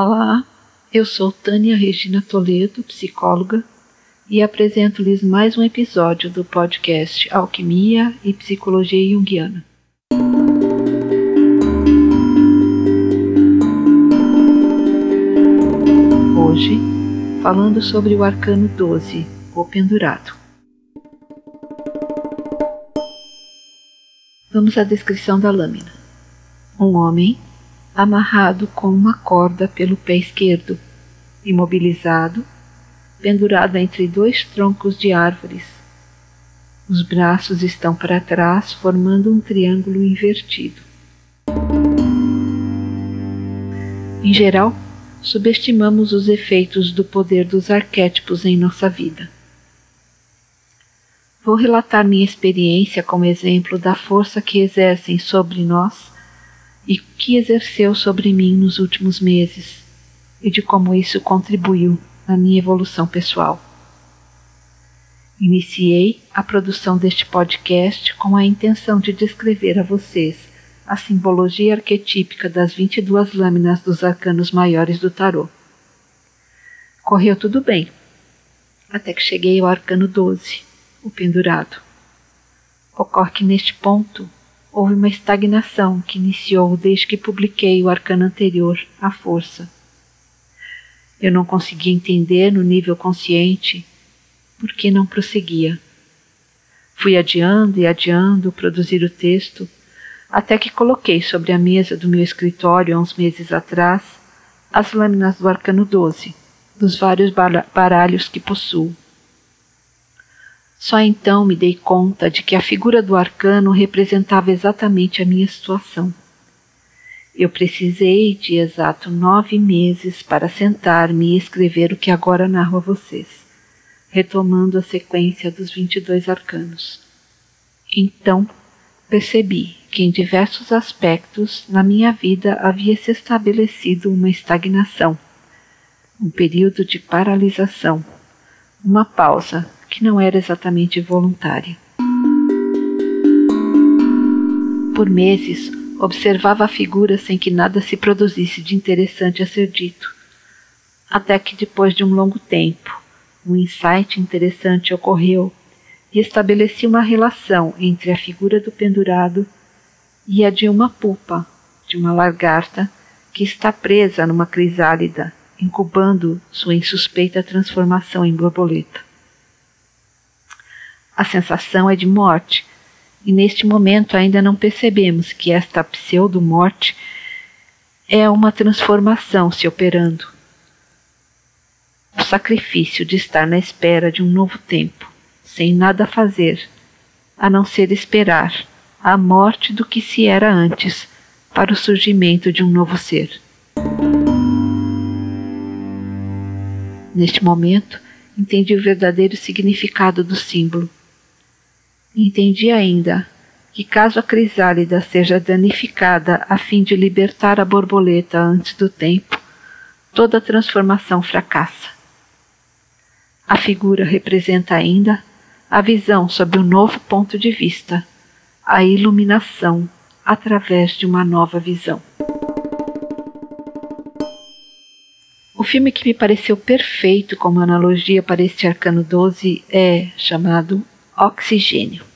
Olá, eu sou Tânia Regina Toledo, psicóloga, e apresento-lhes mais um episódio do podcast Alquimia e Psicologia Junguiana. Hoje, falando sobre o arcano 12, o pendurado. Vamos à descrição da lâmina. Um homem amarrado com uma corda pelo pé esquerdo, imobilizado, pendurado entre dois troncos de árvores. Os braços estão para trás, formando um triângulo invertido. Em geral, subestimamos os efeitos do poder dos arquétipos em nossa vida. Vou relatar minha experiência como exemplo da força que exercem sobre nós e que exerceu sobre mim nos últimos meses e de como isso contribuiu na minha evolução pessoal. Iniciei a produção deste podcast com a intenção de descrever a vocês a simbologia arquetípica das 22 lâminas dos arcanos maiores do tarô. Correu tudo bem, até que cheguei ao arcano 12, o pendurado. Ocorre que neste ponto houve uma estagnação que iniciou desde que publiquei o arcano anterior, A Força. Eu não conseguia entender no nível consciente por que não prosseguia. Fui adiando e adiando produzir o texto, até que coloquei sobre a mesa do meu escritório há uns meses atrás as lâminas do arcano 12, dos vários baralhos que possuo. Só então me dei conta de que a figura do arcano representava exatamente a minha situação. Eu precisei de exato nove meses para sentar-me e escrever o que agora narro a vocês, retomando a sequência dos 22 arcanos. Então, percebi que em diversos aspectos na minha vida havia se estabelecido uma estagnação, um período de paralisação, uma pausa que não era exatamente voluntária. Por meses, observava a figura sem que nada se produzisse de interessante a ser dito. Até que, depois de um longo tempo, um insight interessante ocorreu e estabeleci uma relação entre a figura do pendurado e a de uma pupa, de uma lagarta, que está presa numa crisálida, incubando sua insuspeita transformação em borboleta. A sensação é de morte, e neste momento ainda não percebemos que esta pseudo-morte é uma transformação se operando. O sacrifício de estar na espera de um novo tempo, sem nada fazer, a não ser esperar a morte do que se era antes para o surgimento de um novo ser. Neste momento, entendi o verdadeiro significado do símbolo Entendi ainda que, caso a crisálida seja danificada a fim de libertar a borboleta antes do tempo, toda transformação fracassa. A figura representa ainda a visão sob um novo ponto de vista, a iluminação através de uma nova visão. O filme que me pareceu perfeito como analogia para este arcano 12 é chamado Oxigênio.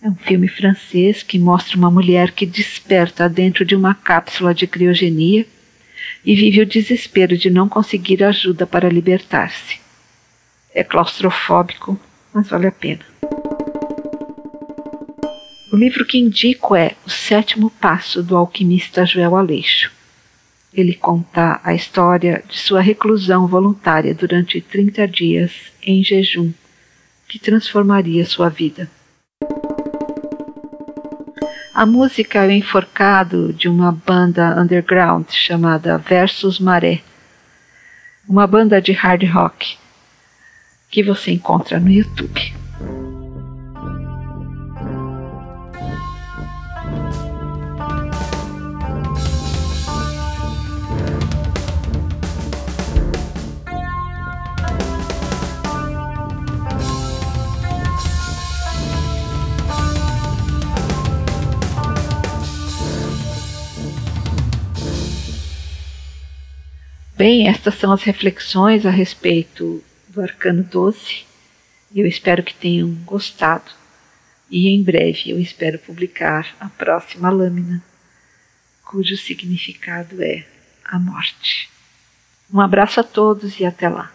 É um filme francês que mostra uma mulher que desperta dentro de uma cápsula de criogenia e vive o desespero de não conseguir ajuda para libertar-se. É claustrofóbico, mas vale a pena. O livro que indico é O Sétimo Passo do Alquimista Joel Aleixo. Ele conta a história de sua reclusão voluntária durante 30 dias em jejum que transformaria sua vida. A música é o enforcado de uma banda underground chamada Versus Maré, uma banda de hard rock que você encontra no YouTube. Bem, estas são as reflexões a respeito do Arcano 12. Eu espero que tenham gostado e em breve eu espero publicar a próxima lâmina, cujo significado é a morte. Um abraço a todos e até lá.